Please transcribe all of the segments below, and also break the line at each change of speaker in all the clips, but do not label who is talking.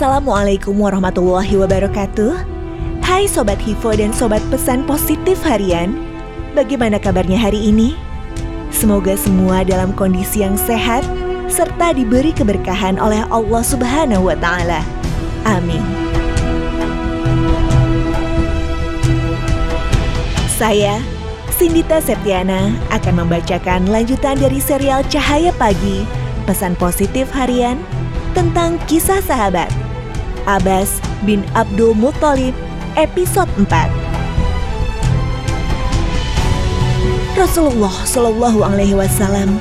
Assalamualaikum warahmatullahi wabarakatuh. Hai Sobat Hivo dan Sobat Pesan Positif Harian. Bagaimana kabarnya hari ini? Semoga semua dalam kondisi yang sehat serta diberi keberkahan oleh Allah Subhanahu wa taala. Amin. Saya Sindita Septiana akan membacakan lanjutan dari serial Cahaya Pagi, pesan positif harian tentang kisah sahabat Abbas bin Abdul Muttalib episode 4. Rasulullah Shallallahu Alaihi Wasallam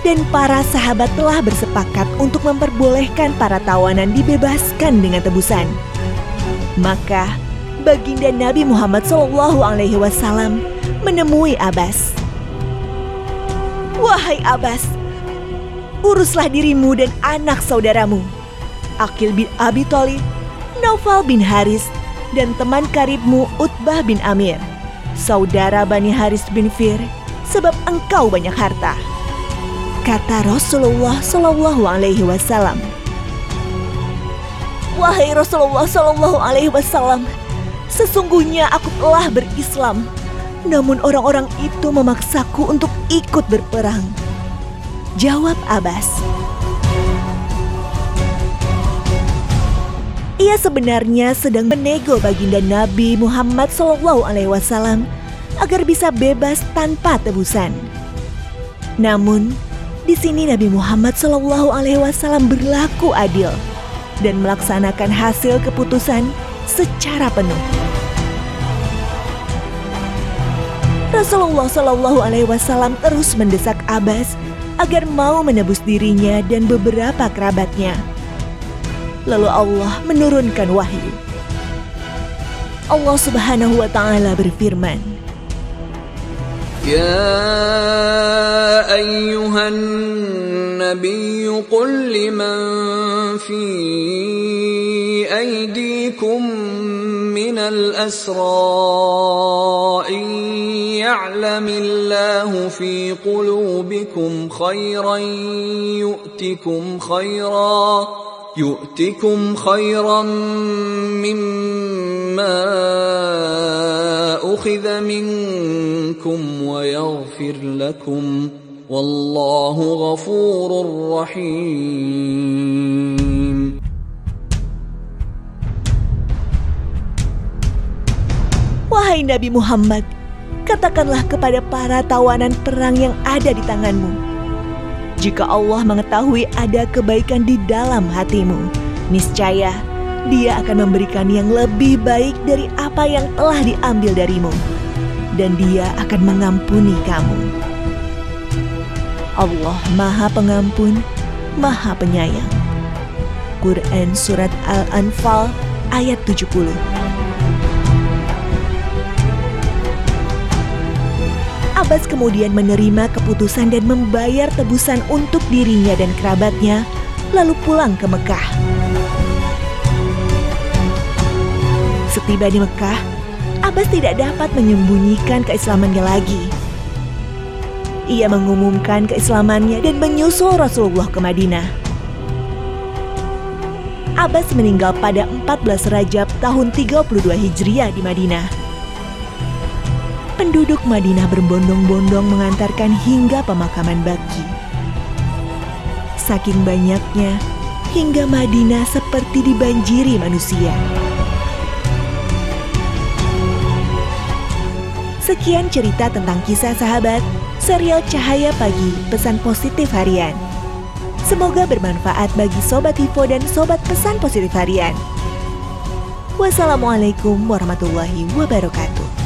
dan para sahabat telah bersepakat untuk memperbolehkan para tawanan dibebaskan dengan tebusan. Maka baginda Nabi Muhammad Shallallahu Alaihi Wasallam menemui Abbas. Wahai Abbas, uruslah dirimu dan anak saudaramu, Akil bin Abi Thalib, Naufal bin Haris, dan teman karibmu Utbah bin Amir, saudara Bani Haris bin Fir, sebab engkau banyak harta. Kata Rasulullah Shallallahu Alaihi Wasallam. Wahai Rasulullah Shallallahu Alaihi Wasallam, sesungguhnya aku telah berislam, namun orang-orang itu memaksaku untuk ikut berperang. Jawab Abbas. Ia sebenarnya sedang menego baginda Nabi Muhammad Wasallam agar bisa bebas tanpa tebusan. Namun, di sini Nabi Muhammad Wasallam berlaku adil dan melaksanakan hasil keputusan secara penuh. Rasulullah Shallallahu Alaihi Wasallam terus mendesak Abbas agar mau menebus dirinya dan beberapa kerabatnya. Lalu Allah menurunkan wahyu. Allah Subhanahu wa taala berfirman,
يا أيها النبي قل لمن في أيديكم من الأسرى يعلم الله في قلوبكم خيرا يؤتكم خيرا يؤتكم خيرا مما أخذ منكم ويغفر لكم والله غفور رحيم
Wahai Nabi Muhammad, katakanlah kepada para tawanan perang yang ada di tanganmu. jika Allah mengetahui ada kebaikan di dalam hatimu, niscaya Dia akan memberikan yang lebih baik dari apa yang telah diambil darimu, dan Dia akan mengampuni kamu. Allah Maha Pengampun, Maha Penyayang. Quran Surat Al-Anfal ayat 70 Abbas kemudian menerima keputusan dan membayar tebusan untuk dirinya dan kerabatnya, lalu pulang ke Mekah. Setiba di Mekah, Abbas tidak dapat menyembunyikan keislamannya lagi. Ia mengumumkan keislamannya dan menyusul Rasulullah ke Madinah. Abbas meninggal pada 14 Rajab tahun 32 Hijriah di Madinah. Penduduk Madinah berbondong-bondong mengantarkan hingga pemakaman baki. Saking banyaknya, hingga Madinah seperti dibanjiri manusia. Sekian cerita tentang kisah sahabat, serial Cahaya Pagi, pesan positif harian. Semoga bermanfaat bagi Sobat Hivo dan Sobat Pesan Positif Harian. Wassalamualaikum warahmatullahi wabarakatuh.